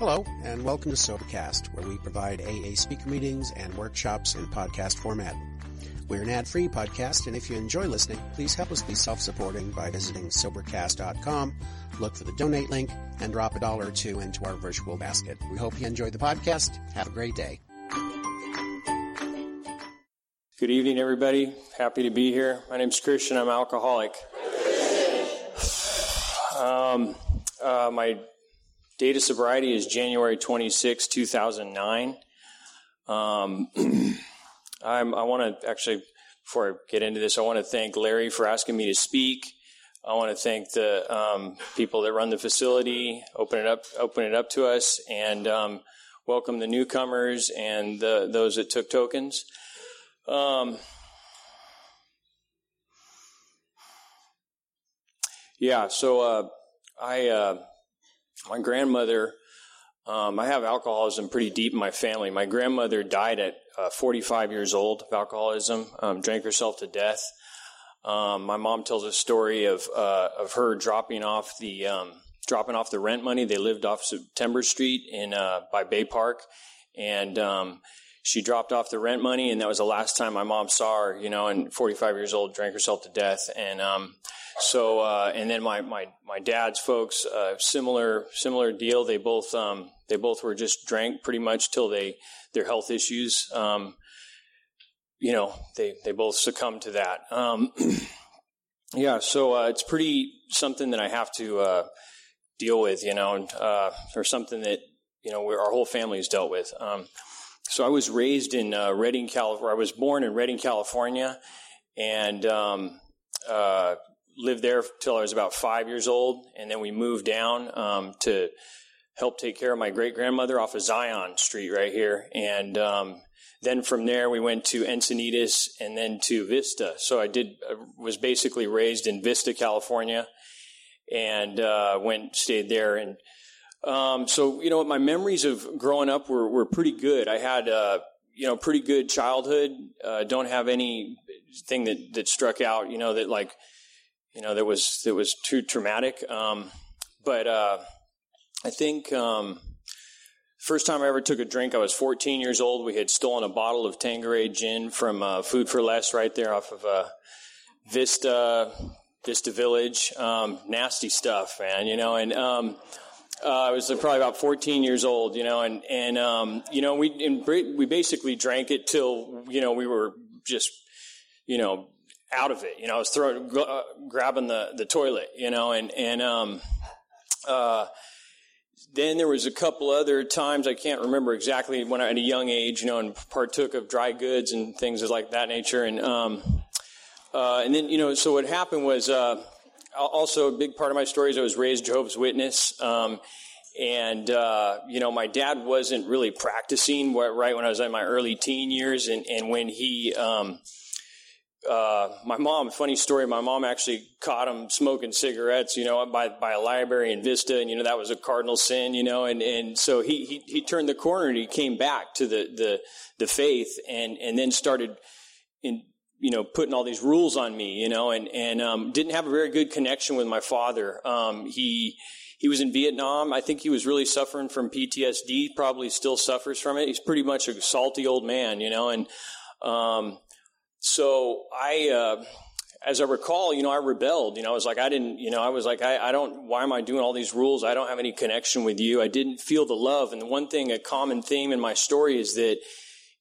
Hello, and welcome to Sobercast, where we provide AA speaker meetings and workshops in podcast format. We're an ad-free podcast, and if you enjoy listening, please help us be self-supporting by visiting Sobercast.com, look for the donate link, and drop a dollar or two into our virtual basket. We hope you enjoy the podcast. Have a great day. Good evening, everybody. Happy to be here. My name's Christian. I'm alcoholic. Um, uh, my date of sobriety is January 26, 2009. Um, I want to actually, before I get into this, I want to thank Larry for asking me to speak. I want to thank the um, people that run the facility, open it up, open it up to us, and um, welcome the newcomers and the, those that took tokens. Um, yeah, so uh, I uh, my grandmother. Um, I have alcoholism pretty deep in my family. My grandmother died at uh, 45 years old of alcoholism. Um, drank herself to death. Um, my mom tells a story of uh, of her dropping off the um, dropping off the rent money. They lived off September Street in uh, by Bay Park, and um, she dropped off the rent money, and that was the last time my mom saw her. You know, and 45 years old, drank herself to death, and um, so, uh, and then my, my, my dad's folks, uh, similar, similar deal. They both, um, they both were just drank pretty much till they, their health issues, um, you know, they, they both succumbed to that. Um, yeah, so, uh, it's pretty something that I have to, uh, deal with, you know, and, uh, or something that, you know, our whole family has dealt with. So I was raised in, uh, Redding, California. I was born in Redding, California, and, um, uh, lived there till I was about five years old, and then we moved down um, to help take care of my great grandmother off of Zion Street right here, and um, then from there we went to Encinitas and then to Vista. So I did uh, was basically raised in Vista, California, and uh, went stayed there and. Um, so you know, my memories of growing up were, were pretty good. I had uh, you know pretty good childhood. Uh, don't have anything that that struck out. You know that like you know, that was that was too traumatic. Um, but uh, I think um, first time I ever took a drink, I was 14 years old. We had stolen a bottle of Tanqueray gin from uh, Food for Less right there off of uh, Vista Vista Village. Um, nasty stuff, man. You know, and um, uh, I was probably about 14 years old. You know, and and um, you know we we basically drank it till you know we were just you know out of it. You know, I was throwing, uh, grabbing the, the toilet, you know, and, and, um, uh, then there was a couple other times I can't remember exactly when I at a young age, you know, and partook of dry goods and things of like that nature. And, um, uh, and then, you know, so what happened was, uh, also a big part of my story is I was raised Jehovah's Witness. Um, and uh, you know my dad wasn't really practicing right when I was in my early teen years, and, and when he um, uh, my mom, funny story, my mom actually caught him smoking cigarettes, you know, by, by a library in Vista, and, you know, that was a cardinal sin, you know, and, and so he, he, he turned the corner and he came back to the, the, the faith and, and then started in, you know, putting all these rules on me, you know, and, and, um, didn't have a very good connection with my father. Um, he, he was in Vietnam. I think he was really suffering from PTSD, probably still suffers from it. He's pretty much a salty old man, you know, and, um, so I, uh, as I recall, you know, I rebelled. You know, I was like, I didn't, you know, I was like, I, I don't, why am I doing all these rules? I don't have any connection with you. I didn't feel the love. And the one thing, a common theme in my story is that,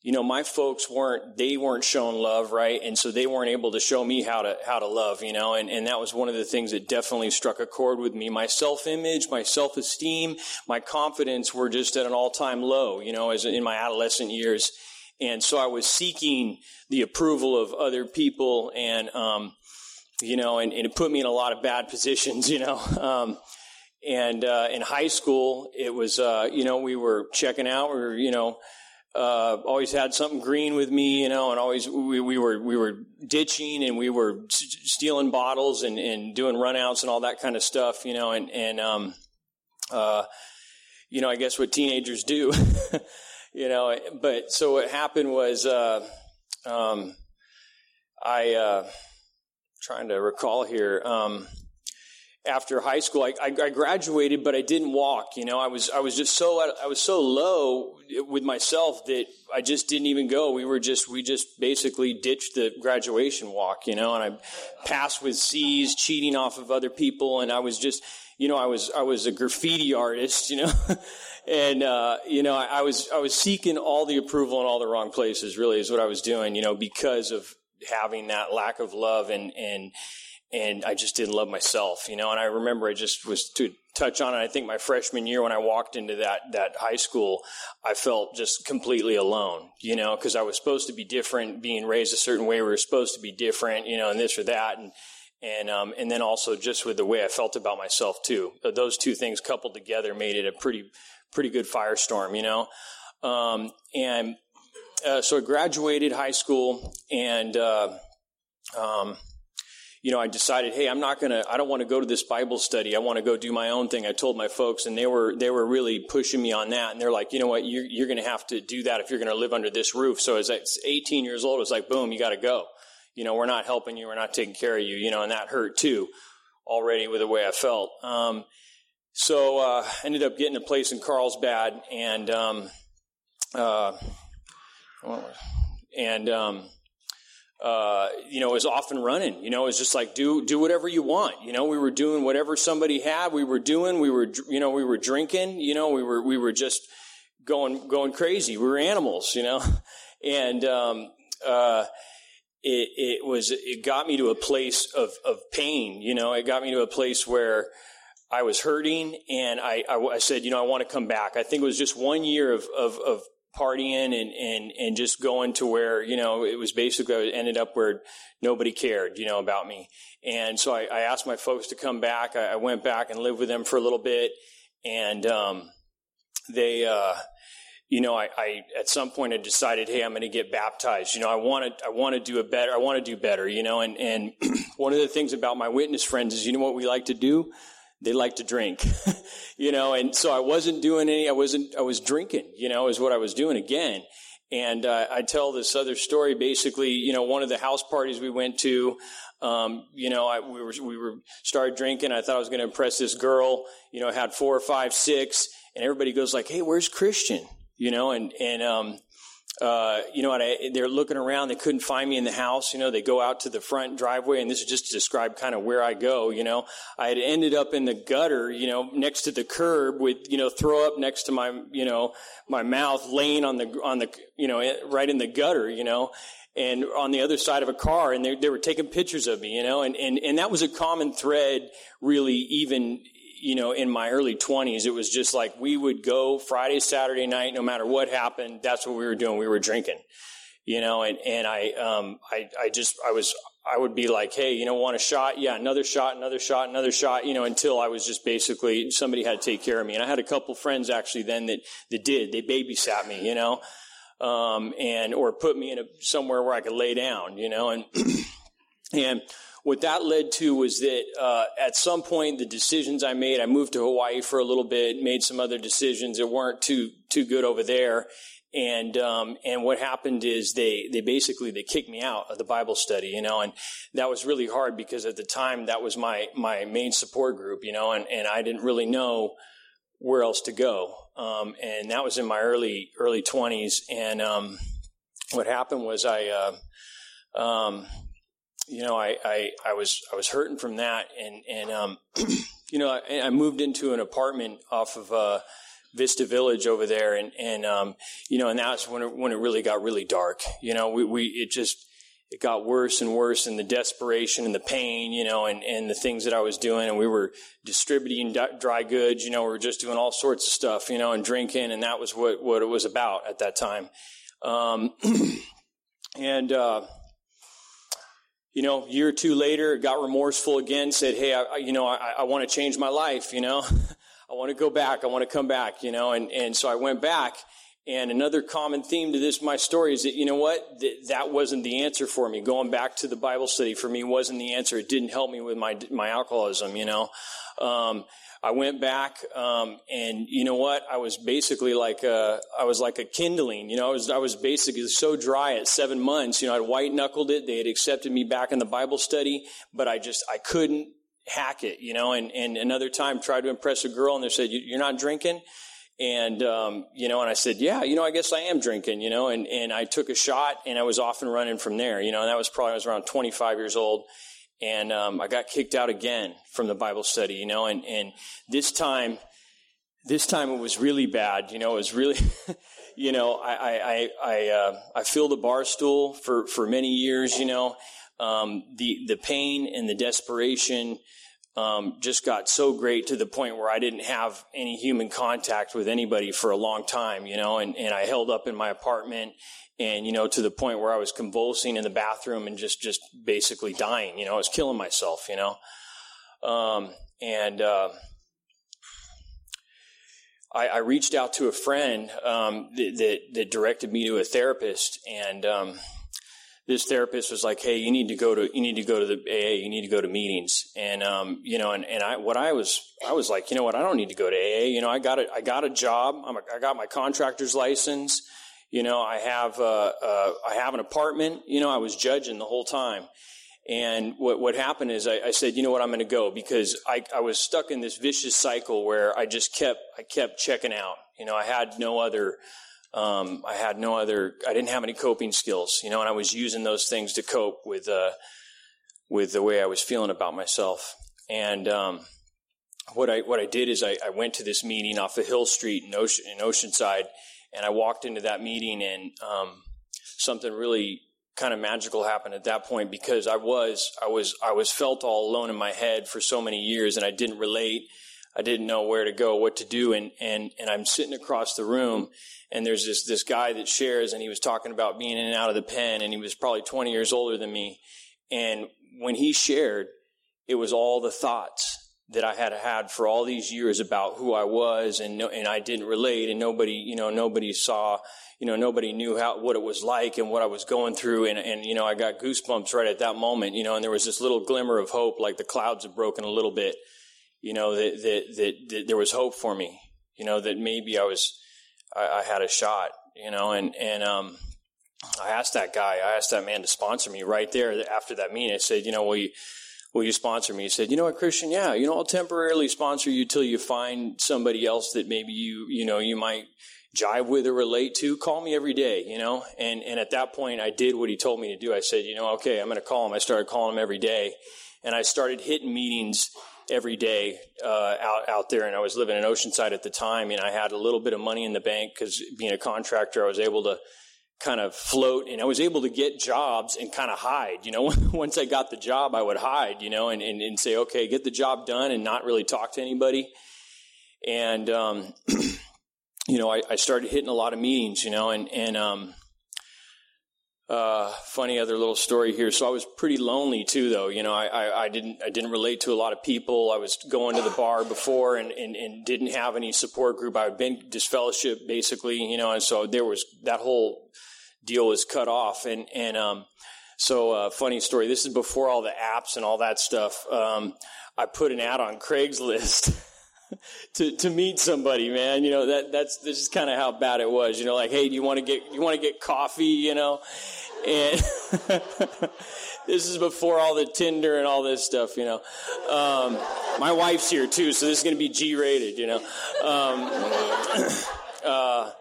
you know, my folks weren't, they weren't shown love, right? And so they weren't able to show me how to, how to love, you know, and, and that was one of the things that definitely struck a chord with me. My self-image, my self-esteem, my confidence were just at an all-time low, you know, as in my adolescent years. And so I was seeking the approval of other people and, um, you know, and, and, it put me in a lot of bad positions, you know. Um, and, uh, in high school, it was, uh, you know, we were checking out, we were, you know, uh, always had something green with me, you know, and always we, we were we were ditching and we were stealing bottles and, and doing runouts and all that kind of stuff, you know, and and um, uh, you know, I guess what teenagers do. you know, but so what happened was, uh, um, I, uh, trying to recall here, um, after high school, I, I, graduated, but I didn't walk. You know, I was I was just so I was so low with myself that I just didn't even go. We were just we just basically ditched the graduation walk. You know, and I passed with C's, cheating off of other people, and I was just you know I was I was a graffiti artist. You know. and uh, you know, I, I was I was seeking all the approval in all the wrong places. Really, is what I was doing. You know, because of having that lack of love and and and I just didn't love myself, you know. And I remember I just was to touch on it. I think my freshman year when I walked into that that high school, I felt just completely alone, you know, because I was supposed to be different, being raised a certain way. We were supposed to be different, you know, and this or that, and and um, and then also just with the way I felt about myself too. Those two things coupled together made it a pretty pretty good firestorm, you know. Um, and uh, so I graduated high school and. Uh, um, you know, I decided, hey, I'm not going to, I don't want to go to this Bible study. I want to go do my own thing. I told my folks and they were, they were really pushing me on that. And they're like, you know what, you're, you're going to have to do that if you're going to live under this roof. So as I was 18 years old, it was like, boom, you got to go. You know, we're not helping you. We're not taking care of you, you know, and that hurt too already with the way I felt. Um, so, uh, ended up getting a place in Carlsbad and, um, uh, and, um, uh, you know, is off and running. You know, it's just like do do whatever you want. You know, we were doing whatever somebody had. We were doing. We were you know we were drinking. You know, we were we were just going going crazy. We were animals. You know, and um, uh, it it was it got me to a place of of pain. You know, it got me to a place where. I was hurting and I, I, I said, you know, I want to come back. I think it was just one year of, of, of partying and, and, and just going to where, you know, it was basically, I ended up where nobody cared, you know, about me. And so I, I asked my folks to come back. I, I, went back and lived with them for a little bit. And, um, they, uh, you know, I, I, at some point I decided, hey, I'm going to get baptized. You know, I want to, I want to do a better, I want to do better, you know, and, and one of the things about my witness friends is, you know what we like to do? They like to drink, you know, and so I wasn't doing any, I wasn't, I was drinking, you know, is what I was doing again. And uh, I tell this other story. Basically, you know, one of the house parties we went to, um, you know, I, we were we were started drinking. I thought I was going to impress this girl. You know, had four or five, six, and everybody goes like, "Hey, where's Christian?" You know, and and um, uh, you know, I, they're looking around. They couldn't find me in the house. You know, they go out to the front driveway, and this is just to describe kind of where I go. You know, I had ended up in the gutter, you know, next to the curb with, you know, throw up next to my, you know, my mouth laying on the, on the, you know, right in the gutter, you know, and on the other side of a car, and they, they were taking pictures of me, you know, and, and, and that was a common thread, really, even you know, in my early 20s, it was just like we would go Friday, Saturday night, no matter what happened, that's what we were doing. We were drinking, you know, and, and I, um, I, I just, I was, I would be like, hey, you know, want a shot? Yeah, another shot, another shot, another shot, you know, until I was just basically, somebody had to take care of me. And I had a couple friends actually then that, that did. They babysat me, you know, um, and, or put me in a, somewhere where I could lay down, you know, and, and, what that led to was that uh, at some point the decisions I made, I moved to Hawaii for a little bit, made some other decisions that weren't too too good over there, and um, and what happened is they they basically they kicked me out of the Bible study, you know, and that was really hard because at the time that was my my main support group, you know, and and I didn't really know where else to go, um, and that was in my early early twenties, and um, what happened was I. Uh, um, you know, I, I, I was I was hurting from that, and and um, you know, I, I, moved into an apartment off of uh, Vista Village over there, and and um, you know, and that's when it, when it really got really dark. You know, we, we it just it got worse and worse, and the desperation and the pain, you know, and and the things that I was doing, and we were distributing dry goods. You know, we were just doing all sorts of stuff, you know, and drinking, and that was what what it was about at that time. Um, and uh, you know, year or two later, got remorseful again, said, Hey, I, you know, I, I want to change my life, you know, I want to go back. I want to come back, you know, and, and so I went back. And another common theme to this, my story is that, you know what? That, that wasn't the answer for me. Going back to the Bible study for me wasn't the answer. It didn't help me with my, my alcoholism, you know. Um, I went back, um, and you know what? I was basically like a, I was like a kindling. You know, I was I was basically so dry at seven months. You know, I'd white knuckled it. They had accepted me back in the Bible study, but I just I couldn't hack it, you know, and, and another time tried to impress a girl and they said, you're not drinking? And, um, you know, and I said, yeah, you know, I guess I am drinking, you know, and, and I took a shot and I was off and running from there, you know, and that was probably, I was around 25 years old. And, um, I got kicked out again from the Bible study, you know, and, and this time, this time it was really bad, you know, it was really, you know, I, I, I, uh, I filled a bar stool for, for many years, you know, um, the, the pain and the desperation, um, just got so great to the point where I didn't have any human contact with anybody for a long time, you know, and, and I held up in my apartment and, you know, to the point where I was convulsing in the bathroom and just, just basically dying, you know, I was killing myself, you know. Um, and, uh, I, I, reached out to a friend um, that, that, that, directed me to a therapist, and um, this therapist was like, "Hey, you need to go to you need to go to the AA. You need to go to meetings." And um, you know, and, and I what I was I was like, you know what? I don't need to go to AA. You know, I got a I got a job. I'm a, I got my contractor's license. You know, I have uh, uh, I have an apartment. You know, I was judging the whole time. And what what happened is I, I said, you know what, I'm going to go because I I was stuck in this vicious cycle where I just kept I kept checking out. You know, I had no other um, I had no other, I didn't have any coping skills, you know, and I was using those things to cope with, uh, with the way I was feeling about myself. And, um, what I, what I did is I, I, went to this meeting off of Hill Street in, Ocean, in Oceanside, and I walked into that meeting and, um, something really kind of magical happened at that point because I was, I was, I was felt all alone in my head for so many years and I didn't relate. I didn't know where to go, what to do. And, and, and I'm sitting across the room and there's this, this guy that shares and he was talking about being in and out of the pen and he was probably 20 years older than me. And when he shared, it was all the thoughts that I had had for all these years about who I was and no, and I didn't relate and nobody, you know, nobody saw, you know, nobody knew how, what it was like and what I was going through. And, and, you know, I got goosebumps right at that moment, you know, and there was this little glimmer of hope, like the clouds had broken a little bit, you know, that, that, that, that there was hope for me, you know, that maybe I was, I, I had a shot, you know, and, and, um, I asked that guy, I asked that man to sponsor me right there after that meeting. I said, you know, will you, will you sponsor me? He said, you know what, Christian? Yeah, you know, I'll temporarily sponsor you till you find somebody else that maybe you, you know, you might jive with or relate to. Call me every day, you know? And, and at that point, I did what he told me to do. I said, you know, okay, I'm going to call him. I started calling him every day and I started hitting meetings every day uh, out out there, and I was living in Oceanside at the time, and I had a little bit of money in the bank because being a contractor, I was able to kind of float, and I was able to get jobs and kind of hide. You know, once I got the job, I would hide. You know, and, and, and say, okay, get the job done, and not really talk to anybody. And um, you know, I, I, started hitting a lot of meetings. You know, and and um, uh, funny other little story here. So I was pretty lonely too, though. You know, I, I, I, didn't I didn't relate to a lot of people. I was going to the bar before and, and, and didn't have any support group. I had been disfellowship basically, you know, and so there was that whole deal was cut off. And and um, so uh, funny story. This is before all the apps and all that stuff. Um, I put an ad on Craigslist. to to meet somebody, man. You know that that's this is kind of how bad it was. You know, like, hey, do you want to get you want to get coffee? You know, and this is before all the Tinder and all this stuff. You know, um, my wife's here too, so this is going to be G rated. You know, um, uh,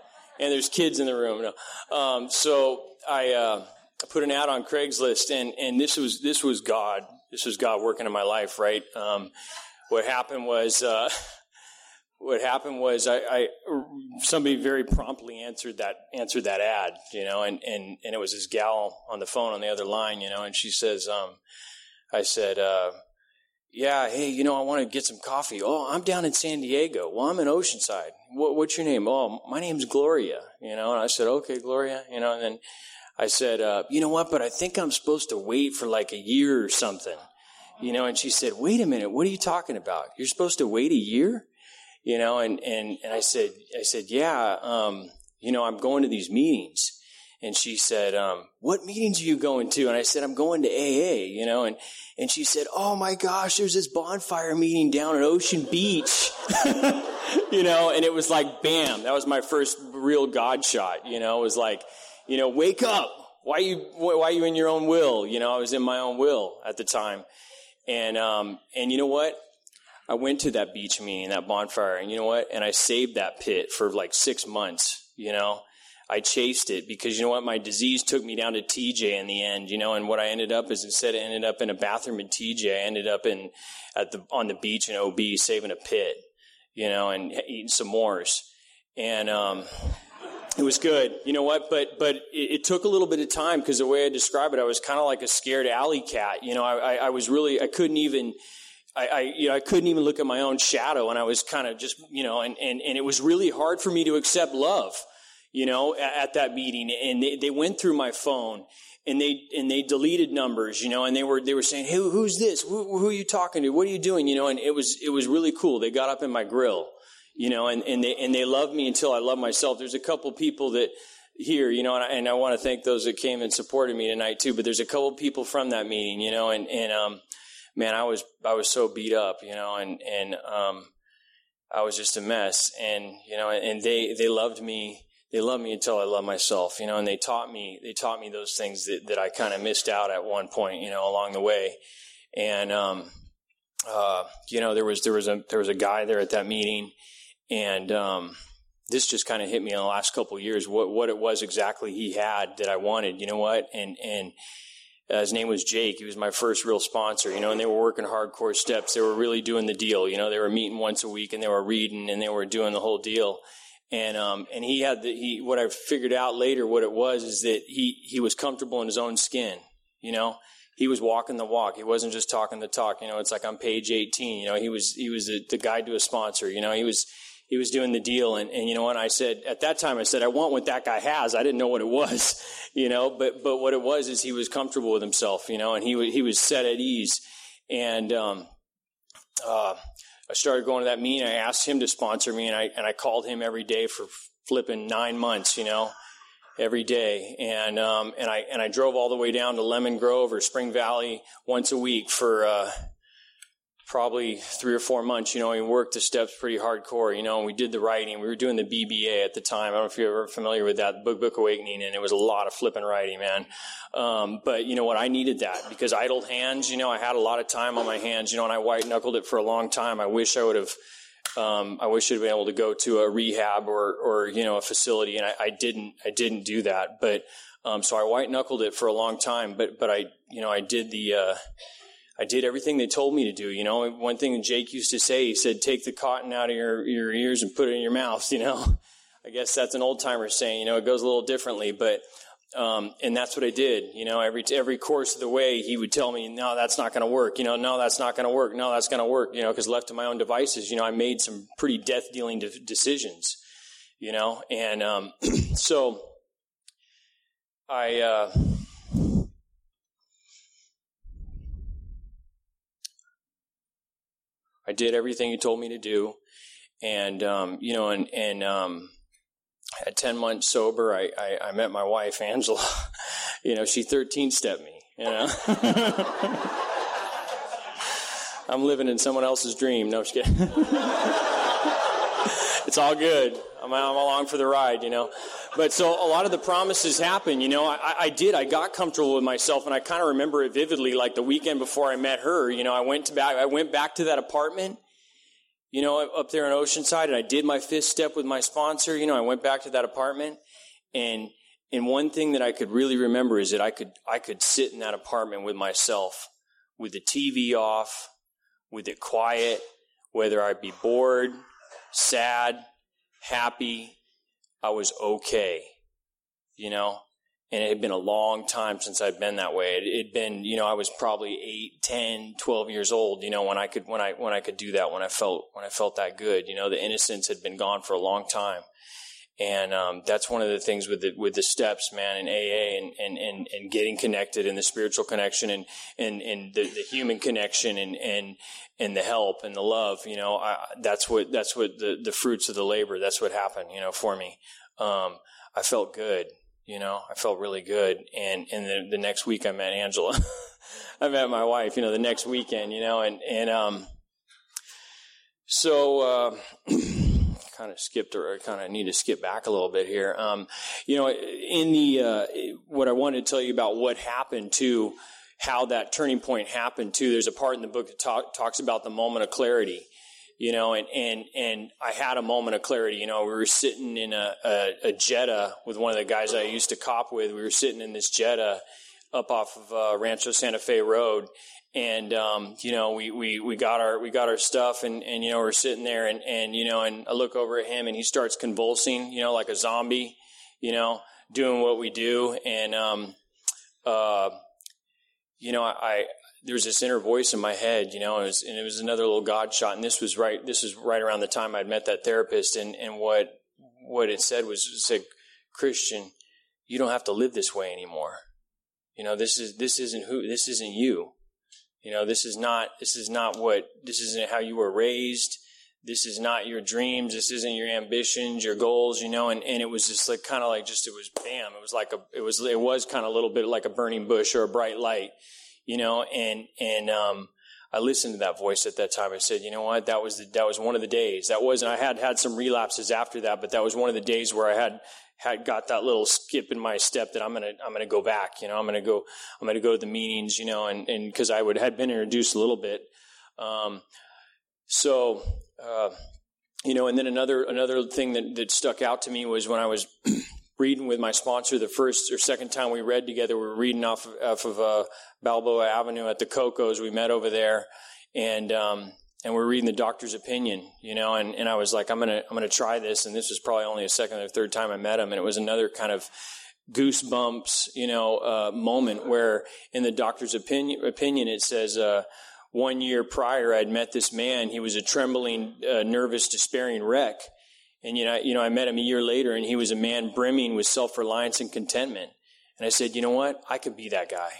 and there's kids in the room. No. Um, so I. Uh, I put an ad on Craigslist, and, and this was this was God. This was God working in my life, right? Um, what happened was uh, what happened was I, I, somebody very promptly answered that answered that ad, you know, and, and, and it was this gal on the phone on the other line, you know, and she says, um, I said, uh, yeah, hey, you know, I want to get some coffee. Oh, I'm down in San Diego. Well, I'm in Oceanside. What, what's your name? Oh, my name's Gloria, you know, and I said, okay, Gloria, you know, and then I said, uh, you know what, but I think I'm supposed to wait for like a year or something, you know, and she said, wait a minute, what are you talking about? You're supposed to wait a year? you know, and, and, and I said, I said, yeah, um, you know, I'm going to these meetings. And she said, um, what meetings are you going to? And I said, I'm going to AA, you know, and, and she said, oh my gosh, there's this bonfire meeting down at Ocean Beach, you know, and it was like, bam, that was my first real God shot, you know, it was like, you know, wake up. Why you, why are you in your own will? You know, I was in my own will at the time. And, um, and you know what? I went to that beach meeting, that bonfire, and you know what? And I saved that pit for like six months, you know? I chased it because you know what? My disease took me down to TJ in the end, you know, and what I ended up is instead I ended up in a bathroom in TJ, I ended up in, at the, on the beach in OB saving a pit, you know, and eating some s'mores. And, um, it was good. You know what? But, but it, it took a little bit of time because the way I describe it, I was kind of like a scared alley cat. You know, I, I, I was really, I couldn't even, I, I, you know, I couldn't even look at my own shadow and I was kind of just, you know, and, and, and it was really hard for me to accept love you know, at, at that meeting. And they, they went through my phone and they and they deleted numbers, you know, and they were they were saying, "Hey, who's this? Who, who, are you talking to? What are you doing?" You know, and it was it was really cool. They got up in my grill, you know, and and they and they loved me until I loved myself. There's a couple people that here, you know, and I, and I want to thank those that came and supported me tonight too. But there's a couple people from that meeting, you know, and and um, man, I was I was so beat up, you know, and and um, I was just a mess, and you know, and they they loved me they love me until I love myself, you know, and they taught me, they taught me those things that, that I kind of missed out at one point, you know, along the way. And, um, uh, you know, there was, there was a, there was a guy there at that meeting and, um, this just kind of hit me in the last couple years, what, what it was exactly he had that I wanted, you know what? And, and, uh, his name was Jake. He was my first real sponsor, you know, and they were working hardcore steps. They were really doing the deal, you know, they were meeting once a week and they were reading and they were doing the whole deal and um, and he had the he what I figured out later what it was is that he he was comfortable in his own skin, you know. He was walking the walk. He wasn't just talking the talk. You know, it's like on page eighteen. You know, he was he was the, the guide to a sponsor. You know, he was he was doing the deal. And, and you know, and I said at that time, I said I want what that guy has. I didn't know what it was, you know, but but what it was is he was comfortable with himself, you know, and he he was set at ease. And um, uh, I started going to that meeting. I asked him to sponsor me, and I and I called him every day for flipping nine months. You know, every day, and um, and I and I drove all the way down to Lemon Grove or Spring Valley once a week for uh, probably three or four months, you know, we worked the steps pretty hardcore, you know, and we did the writing. We were doing the BBA at the time. I don't know if you're ever familiar with that, Big Book Awakening, and it was a lot of flipping writing, man. Um, but you know what? I needed that because idle hands, you know, I had a lot of time on my hands, you know, and I white knuckled it for a long time. I wish I would have, um, I wish I'd been able to go to a rehab or, or, you know, a facility, and I, I didn't, I didn't do that. But, um, so I white knuckled it for a long time, but, but I, you know, I did the, uh, I did everything they told me to do. You know, one thing Jake used to say, he said, take the cotton out of your, your ears and put it in your mouth, you know. I guess that's an old timer saying, you know, it goes a little differently, but, um, and that's what I did. You know, every, every course of the way, he would tell me, no, that's not going to work. You know, no, that's not going to work. No, that's going to work. You know, because left to my own devices, you know, I made some pretty death dealing de- decisions, you know, and, um, so I, uh, I did everything he told me to do, and um, you know, and and um, at ten months sober, I, I, I met my wife Angela. you know, she thirteen stepped me. You know. I'm living in someone else's dream. No, just kidding. it's all good. I'm, I'm along for the ride, you know. But so a lot of the promises happen, you know. I, I did. I got comfortable with myself, and I kind of remember it vividly. Like the weekend before I met her, you know, I went to back. I went back to that apartment, you know, up there in Oceanside, and I did my fifth step with my sponsor. You know, I went back to that apartment, and and one thing that I could really remember is that I could I could sit in that apartment with myself, with the TV off, with it quiet, whether I'd be bored, sad, happy, I was okay, you know? And it had been a long time since I'd been that way. It had been, you know, I was probably eight, ten, twelve years old, you know, when I could, when I, when I could do that, when I felt, when I felt that good, you know, the innocence had been gone for a long time. And, um, that's one of the things with the, with the steps, man, in AA and, and, and, and getting connected and the spiritual connection and, and, and the, the human connection and, and, and the help and the love, you know, I, that's what, that's what the, the fruits of the labor, that's what happened, you know, for me. Um, I felt good, you know, I felt really good. And, and the, the next week I met Angela. I met my wife, you know, the next weekend, you know, and, and, um, so, uh, kind of skipped or I kind of need to skip back a little bit here. Um, you know, in the, uh, what I wanted to tell you about what happened to how that turning point happened too. There's a part in the book that talk, talks about the moment of clarity, you know, and, and, and I had a moment of clarity, you know, we were sitting in a, a, a Jetta with one of the guys I used to cop with. We were sitting in this Jetta up off of uh, Rancho Santa Fe Road. And, um, you know, we, we, we got our, we got our stuff and, and, you know, we're sitting there and, and, you know, and I look over at him and he starts convulsing, you know, like a zombie, you know, doing what we do. And, um, uh, you know, I, there was this inner voice in my head, you know, it was, and it was another little God shot. And this was right, this was right around the time I'd met that therapist. And, and what, what it said was, it said, Christian, you don't have to live this way anymore. You know, this is, this isn't who, this isn't you. You know, this is not, this is not what, this isn't how you were raised. This is not your dreams. This isn't your ambitions, your goals, you know, and, and it was just like kind of like just, it was bam. It was like a, it was, it was kind of a little bit like a burning bush or a bright light, you know, and, and, um, I listened to that voice at that time. I said, you know what? That was the, that was one of the days. That was, and I had had some relapses after that, but that was one of the days where I had, had got that little skip in my step that I'm gonna I'm gonna go back. You know, I'm gonna go I'm gonna go to the meetings. You know, and and because I would had been introduced a little bit. Um, so uh, you know, and then another another thing that that stuck out to me was when I was. reading with my sponsor the first or second time we read together. We were reading off of, off of uh, Balboa Avenue at the Cocos. We met over there, and um, and we're reading the doctor's opinion, you know, and, and I was like, I'm gonna I'm gonna try this, and this was probably only a second or third time I met him, and it was another kind of goosebumps, you know, uh, moment where in the doctor's opinion opinion it says, uh, one year prior I'd met this man, he was a trembling, uh, nervous, despairing wreck, and you know, you know, I met him a year later, and he was a man brimming with self reliance and contentment, and I said, you know what, I could be that guy.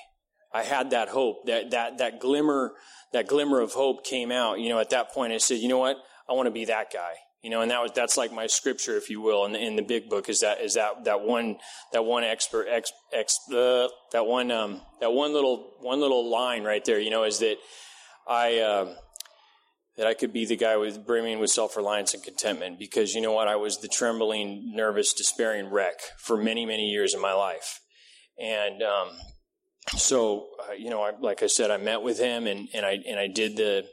I had that hope, that that that glimmer that glimmer of hope came out, you know, at that point I said, you know what? I want to be that guy. You know, and that was that's like my scripture, if you will, in the, in the big book is that is that that one that one expert ex, ex uh, that one um, that one little one little line right there. You know, is that I uh, that I could be the guy with brimming with self reliance and contentment because you know what I was the trembling, nervous, despairing wreck for many many years in my life, and um, so uh, you know, I, like I said, I met with him and, and I and I did the.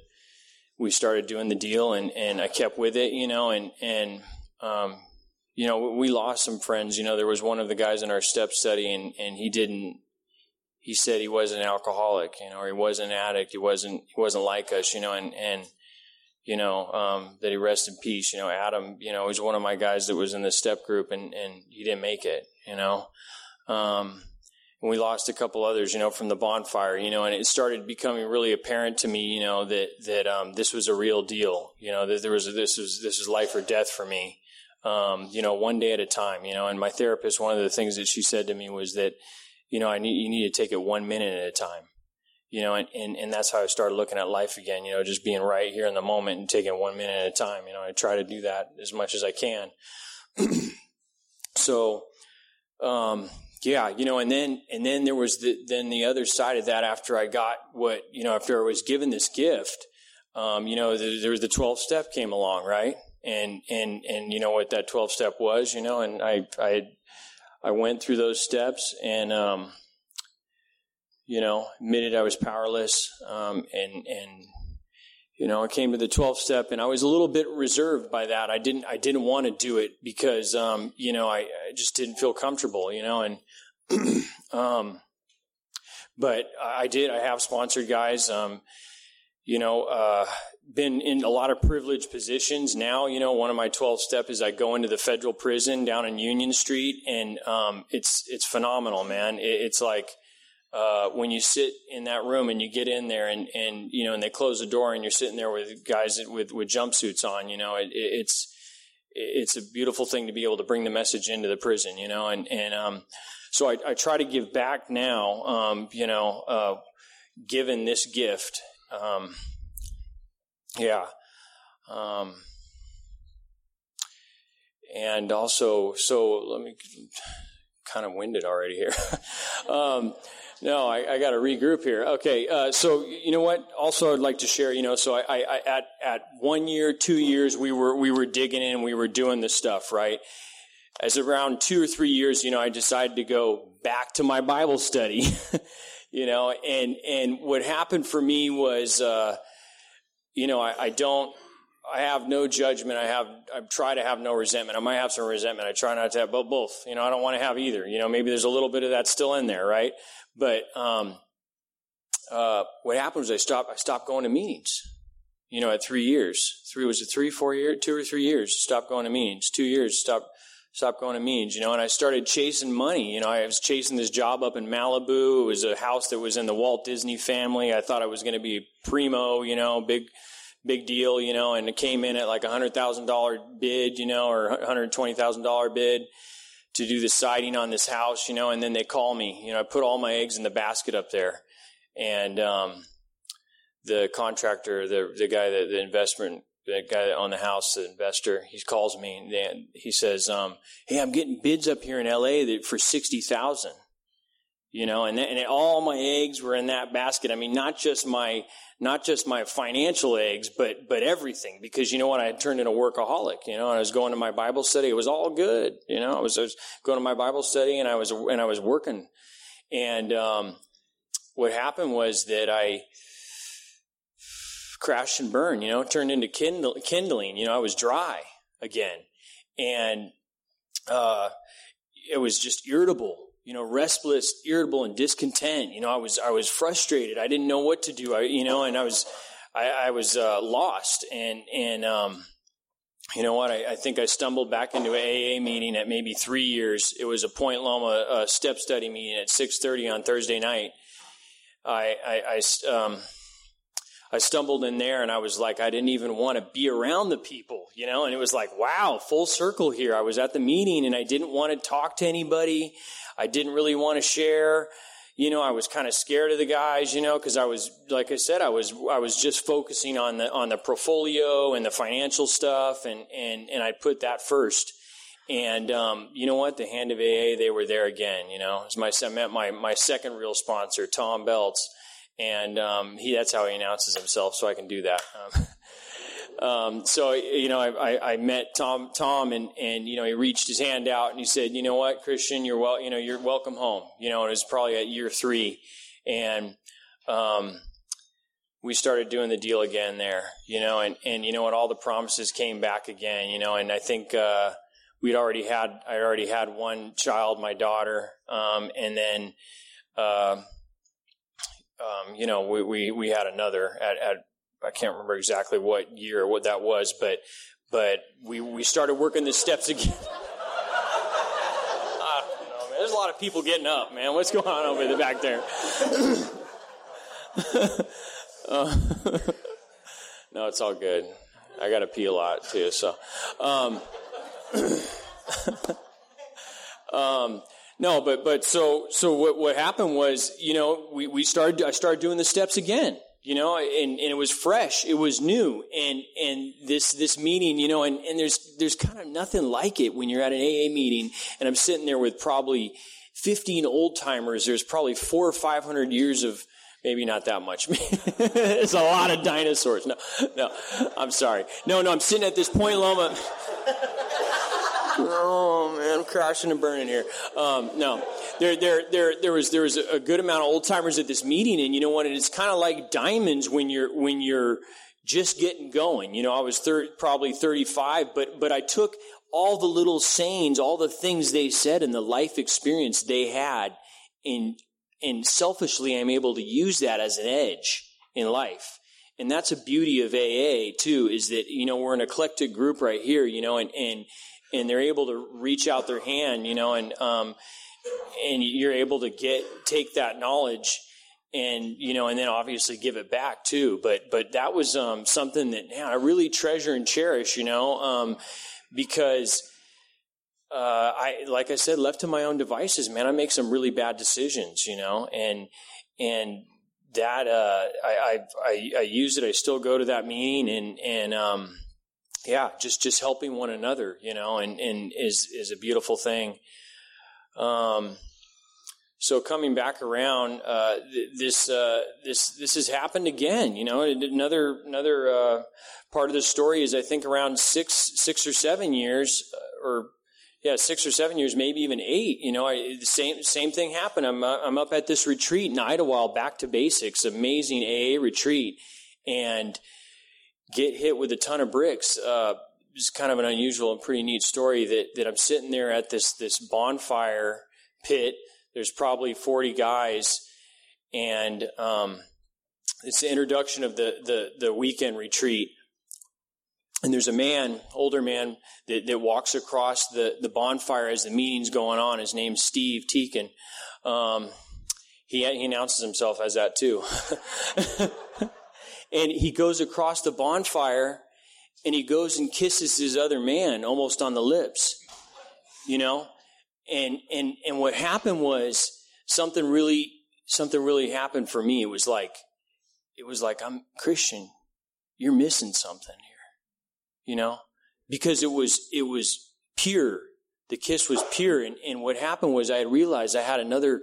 We started doing the deal and, and I kept with it, you know, and and um, you know we lost some friends. You know, there was one of the guys in our step study and and he didn't. He said he wasn't an alcoholic, you know, or he wasn't an addict. He wasn't he wasn't like us, you know, and and you know, um, that he rest in peace. You know, Adam, you know, was one of my guys that was in the step group and, and he didn't make it, you know. Um, we lost a couple others, you know, from the bonfire, you know, and it started becoming really apparent to me, you know, that that um, this was a real deal, you know, that there was a, this was this was life or death for me, um, you know, one day at a time, you know. And my therapist, one of the things that she said to me was that, you know, I need you need to take it one minute at a time, you know, and, and and that's how I started looking at life again, you know, just being right here in the moment and taking one minute at a time, you know. I try to do that as much as I can. so. Um, yeah, you know, and then and then there was the then the other side of that after I got what you know after I was given this gift, um, you know, there, there was the twelve step came along, right? And and and you know what that twelve step was, you know, and I I I went through those steps and um, you know admitted I was powerless um, and and you know, I came to the 12th step and I was a little bit reserved by that. I didn't, I didn't want to do it because, um, you know, I, I, just didn't feel comfortable, you know, and, um, but I did, I have sponsored guys, um, you know, uh, been in a lot of privileged positions now. You know, one of my 12 step is I go into the federal prison down in Union Street and, um, it's, it's phenomenal, man. It, it's like, uh, when you sit in that room and you get in there and, and you know and they close the door and you're sitting there with guys with with jumpsuits on you know it, it's it's a beautiful thing to be able to bring the message into the prison you know and and um, so I, I, try to give back now um, you know uh, given this gift um, yeah um, and also so let me kind of winded already here um, no, I, I got to regroup here. Okay, uh, so you know what? Also, I'd like to share. You know, so I, I, I, at at one year, two years, we were we were digging in, we were doing this stuff, right? As around two or three years, you know, I decided to go back to my Bible study. you know, and, and what happened for me was, uh, you know, I, I don't, I have no judgment. I have, I try to have no resentment. I might have some resentment. I try not to have both, both. You know, I don't want to have either. You know, maybe there's a little bit of that still in there, right? But, um, uh, what happened was I stopped, I stopped going to meetings. You know, at three years, three, was it three, four years, two or three years, stopped going to meetings, two years, stopped, stopped going to meetings, you know, and I started chasing money. You know, I was chasing this job up in Malibu. It was a house that was in the Walt Disney family. I thought I was going to be primo, you know, big, big deal, you know, and it came in at like a hundred thousand dollar bid, you know, or hundred twenty thousand dollar bid to do the siding on this house, you know, and then they call me, you know, I put all my eggs in the basket up there, and um, the contractor, the the guy that the investment the guy on the house, the investor, he calls me and he says, um, "Hey, I'm getting bids up here in L.A. that for sixty thousand, you know, and, and all my eggs were in that basket. I mean, not just my not just my financial eggs, but but everything. Because you know what, I had turned into a workaholic, you know, and I was going to my Bible study. It was all good, you know. I was, I was going to my Bible study, and I was and I was working, and um, what happened was that I crashed and burned you know, turned into kindle, kindling. You know, I was dry again. And uh, it was just irritable, you know, restless, irritable, and discontent. You know, I was I was frustrated. I didn't know what to do. I, you know, and I was I, I was uh, lost. And and um, you know what? I, I, think I stumbled back into an AA meeting at maybe three years. It was a Point Loma uh, step study meeting at six thirty on Thursday night. I I, I um, I stumbled in there and I was like, I didn't even want to be around the people, you know, and it was like, wow, full circle here. I was at the meeting and I didn't want to talk to anybody. I didn't really want to share. You know, I was kind of scared of the guys, you know, because I was, like I said, I was, I was just focusing on the, on the portfolio and the financial stuff and, and, and I put that first. And, um, you know what? The hand of AA, they were there again, you know, it's my, met my, my second real sponsor, Tom Belts and um, he that's how he announces himself, so I can do that. Um, um, so you know, I, I, met Tom Tom, and and you know, he reached his hand out and he said, "You know what, Christian, you're well, you know, you're welcome home." You know, it was probably at year three, and um, we started doing the deal again there. You know, and and you know what, all the promises came back again. You know, and I think. Uh, we'd already had I already had one child, my daughter, um, and then uh, um, you know, we, we, we had another at, at, I can't remember exactly what year what that was, but, but we, we started working the steps again. know, There's a lot of people getting up, man. What's going on over the back there? uh, no, it's all good. I got to pee a lot too, so. Um, um, no, but but so so what what happened was, you know, we we started I started doing the steps again, you know, and, and it was fresh, it was new, and and this this meeting, you know, and and there's there's kind of nothing like it when you're at an AA meeting, and I'm sitting there with probably 15 old timers. There's probably four or five hundred years of maybe not that much. it's a lot of dinosaurs. No, no, I'm sorry. No, no, I'm sitting at this Point Loma oh man, I'm crashing and burning here. Um, no, there, there, there, there was there was a good amount of old timers at this meeting, and you know what? It's kind of like diamonds when you're when you're just getting going. You know, I was 30, probably 35, but but I took all the little sayings, all the things they said, and the life experience they had, and and selfishly, I'm able to use that as an edge in life. And that's a beauty of AA too, is that, you know, we're an eclectic group right here, you know, and, and and they're able to reach out their hand, you know, and um, and you're able to get take that knowledge and you know, and then obviously give it back too. But but that was um, something that man, I really treasure and cherish, you know, um, because. Uh, I like I said, left to my own devices, man, I make some really bad decisions, you know, and and that uh, I, I I use it. I still go to that meeting, and and um, yeah, just just helping one another, you know, and and is is a beautiful thing. Um, so coming back around, uh, this uh, this this has happened again. You know, another another uh, part of the story is I think around six six or seven years, uh, or yeah, six or seven years, maybe even eight. You know, I, the same same thing happened. I'm uh, I'm up at this retreat in Idyllwild, back to basics, amazing AA retreat, and get hit with a ton of bricks. Uh, it's kind of an unusual and pretty neat story that that I'm sitting there at this this bonfire pit. There's probably 40 guys, and um, it's the introduction of the the the weekend retreat and there's a man, older man, that, that walks across the, the bonfire as the meeting's going on. His name's Steve Teakin. Um, he, he announces himself as that too. and he goes across the bonfire and he goes and kisses his other man almost on the lips, you know? And, and, and what happened was something really, something really happened for me. It was like, it was like, I'm Christian. You're missing something here, you know, because it was, it was pure. The kiss was pure. And, and what happened was I had realized I had another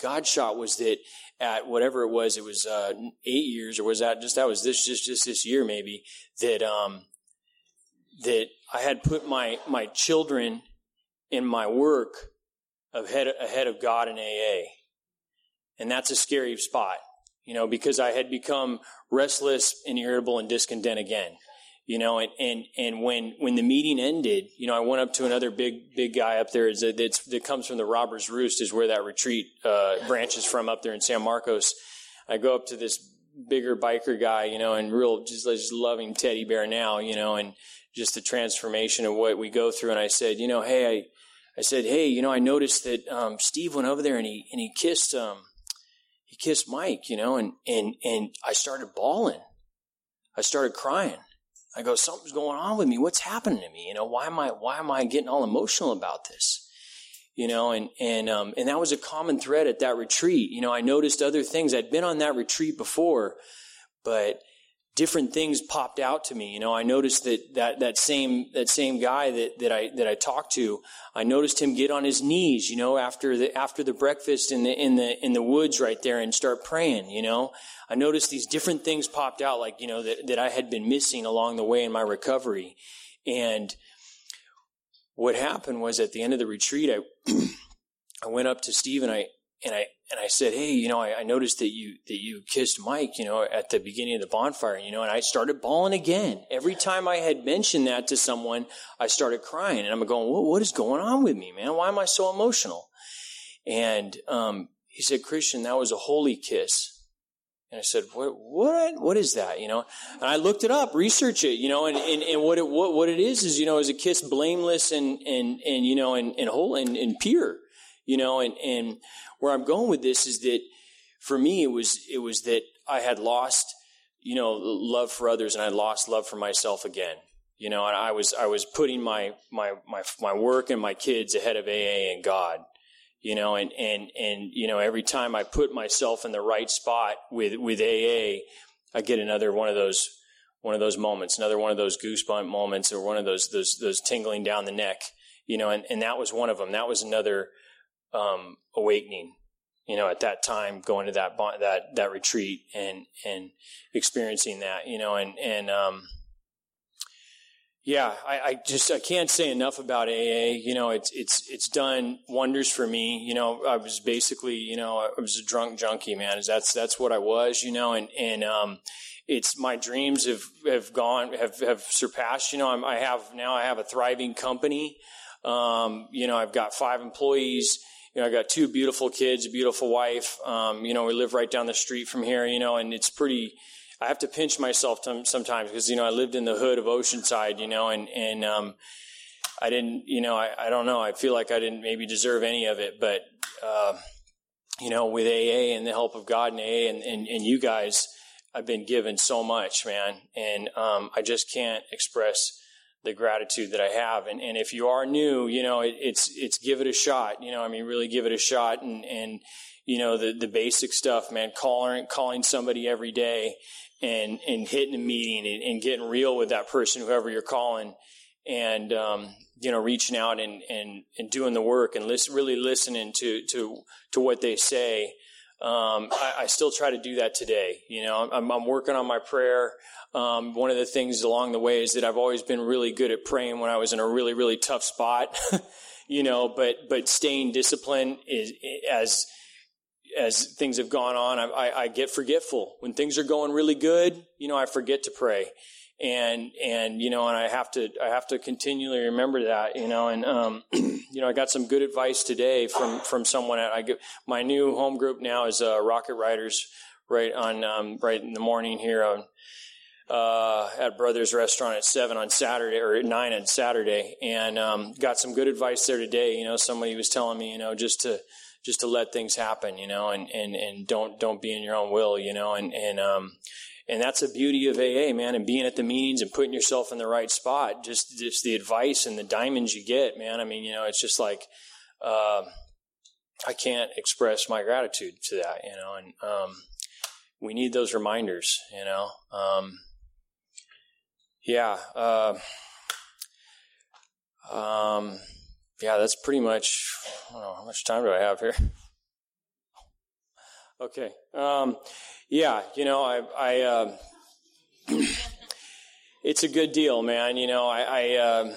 God shot was that at whatever it was, it was, uh, eight years or was that just, that was this, just, just this year maybe that, um, that I had put my, my children in my work ahead, ahead of God and AA. And that's a scary spot, you know, because I had become restless and irritable and discontent again you know, and, and, and when, when the meeting ended, you know, I went up to another big, big guy up there that's, that comes from the Robber's Roost is where that retreat, uh, branches from up there in San Marcos. I go up to this bigger biker guy, you know, and real, just, just loving teddy bear now, you know, and just the transformation of what we go through. And I said, you know, hey, I, I said, hey, you know, I noticed that, um, Steve went over there and he, and he kissed, um, he kissed Mike, you know, and, and, and I started bawling. I started crying. I go, something's going on with me. What's happening to me? You know, why am I, why am I getting all emotional about this? You know, and, and, um, and that was a common thread at that retreat. You know, I noticed other things. I'd been on that retreat before, but different things popped out to me. You know, I noticed that, that, that same, that same guy that, that I, that I talked to, I noticed him get on his knees, you know, after the, after the breakfast in the, in the, in the woods right there and start praying, you know. I noticed these different things popped out, like, you know, that, that I had been missing along the way in my recovery. And what happened was at the end of the retreat, I, I went up to Steve and I, and I and I said, "Hey, you know, I, I, noticed that you that you kissed Mike, you know, at the beginning of the bonfire, you know." And I started bawling again. Every time I had mentioned that to someone, I started crying, and I'm going, "What, what is going on with me, man? Why am I so emotional?" And um, he said, "Christian, that was a holy kiss." And I said, "What? What? What is that?" You know, and I looked it up, research it, you know, and, and, and what it what, what it is is, you know, is a kiss blameless and and and you know and and whole and, and pure, you know, and and where I'm going with this is that for me, it was, it was that I had lost, you know, love for others and I lost love for myself again. You know, and I was, I was putting my, my, my, my work and my kids ahead of AA and God you know, and, and, and, you know, every time I put myself in the right spot with, with AA, I get another one of those, one of those moments, another one of those goosebump moments or one of those, those, those tingling down the neck, you know, and, and that was one of them. That was another, um, awakening, you know, at that time, going to that that that retreat and and experiencing that, you know, and and um, yeah, I, I, just I can't say enough about AA. You know, it's it's it's done wonders for me. You know, I was basically, you know, I was a drunk junkie, man. That's that's what I was, you know, and and um, it's my dreams have have gone have have surpassed. You know, I'm, I have now I have a thriving company. Um, you know, I've got five employees you know, I got two beautiful kids, a beautiful wife. Um, you know, we live right down the street from here, you know, and it's pretty, I have to pinch myself t- sometimes because, you know, I lived in the hood of Oceanside, you know, and, and, um, I didn't, you know, I, I don't know. I feel like I didn't maybe deserve any of it, but, uh, you know, with AA and the help of God and AA and, and, and you guys, I've been given so much, man. And, um, I just can't express, the gratitude that I have. And, and if you are new, you know, it, it's, it's give it a shot, you know, I mean, really give it a shot and, and, you know, the, the basic stuff, man, calling, calling somebody every day and, and hitting a meeting and, and getting real with that person, whoever you're calling and, um, you know, reaching out and, and, and doing the work and listen, really listening to, to, to what they say. Um, I, I, still try to do that today. You know, I'm, I'm working on my prayer. Um, one of the things along the way is that I've always been really good at praying when I was in a really, really tough spot. you know, but, but staying disciplined is, as, as things have gone on, I, I, I get forgetful. When things are going really good, you know, I forget to pray and and you know and i have to i have to continually remember that you know and um you know i got some good advice today from from someone at i get my new home group now is uh rocket riders right on um right in the morning here on uh, at Brothers Restaurant at seven on Saturday or at nine on Saturday, and um, got some good advice there today. You know, somebody was telling me, you know, just to just to let things happen, you know, and and and don't don't be in your own will, you know, and and um, and that's the beauty of AA, man, and being at the meetings and putting yourself in the right spot. Just, just the advice and the diamonds you get, man. I mean, you know, it's just like, uh, I can't express my gratitude to that, you know, and, um, we need those reminders, you know. Um, yeah. Uh, um, yeah, that's pretty much, know, how much time do I have here? Okay. Um, yeah, you know, I, I uh, it's a good deal, man. You know, I, I uh,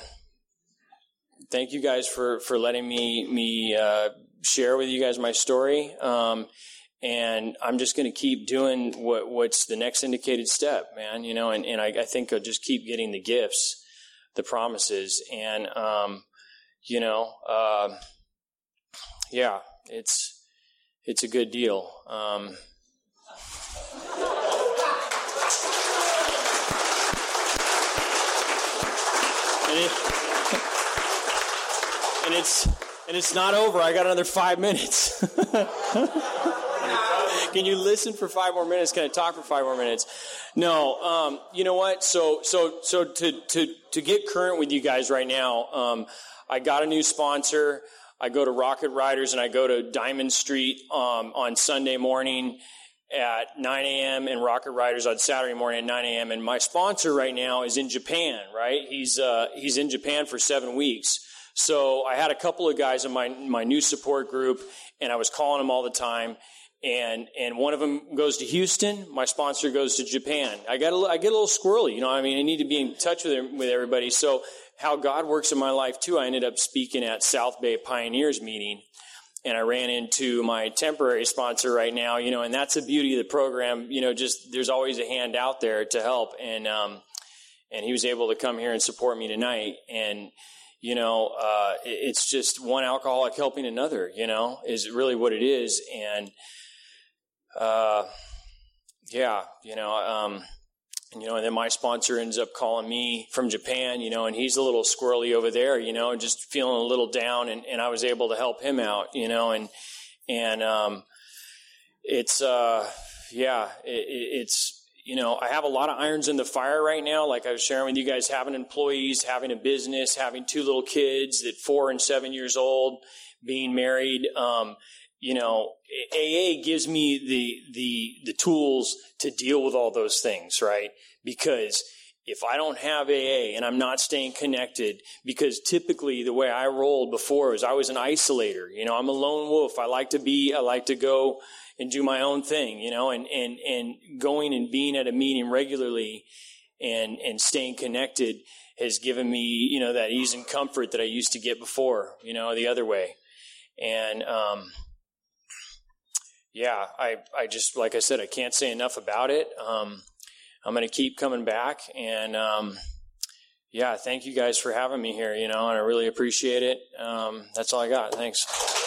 thank you guys for for letting me me uh, share with you guys my story. Um, and I'm just going to keep doing what what's the next indicated step, man. You know, and and I, I think I'll just keep getting the gifts, the promises, and um, you know, uh, yeah, it's it's a good deal. Um, and, it, and it's and it's not over. I got another five minutes. Can you listen for five more minutes? Can I talk for five more minutes? No. Um, you know what? So so so to to to get current with you guys right now, um, I got a new sponsor. I go to Rocket Riders and I go to Diamond Street um, on Sunday morning at 9 a.m. and Rocket Riders on Saturday morning at 9 a.m. And my sponsor right now is in Japan, right? He's, uh, he's in Japan for seven weeks. So I had a couple of guys in my, my new support group and I was calling them all the time. And, and one of them goes to Houston. My sponsor goes to Japan. I got a, I get a little squirrely, you know, I mean, I need to be in touch with, with everybody. So how God works in my life too, I ended up speaking at South Bay Pioneers meeting and I ran into my temporary sponsor right now, you know, and that's the beauty of the program. You know, just there's always a hand out there to help. And, um, and he was able to come here and support me tonight. And, you know, uh, it's just one alcoholic helping another, you know, is really what it is. And, uh, yeah, you know, um, you know, and then my sponsor ends up calling me from Japan, you know, and he's a little squirrely over there, you know, just feeling a little down and, and I was able to help him out, you know, and, and, um, it's, uh, yeah, it, it's, you know, I have a lot of irons in the fire right now. Like I was sharing with you guys, having employees, having a business, having two little kids that four and seven years old, being married. Um, you know, AA gives me the, the, the tools to deal with all those things, right? Because if I don't have AA and I'm not staying connected, because typically the way I rolled before is I was an isolator. You know, I'm a lone wolf. I like to be, I like to go and do my own thing, you know, and, and, and going and being at a meeting regularly and, and staying connected has given me, you know, that ease and comfort that I used to get before, you know, the other way. And, um, yeah, I, I just, like I said, I can't say enough about it. Um, I'm going to keep coming back. And, um, yeah, thank you guys for having me here, you know, and I really appreciate it. Um, that's all I got. Thanks.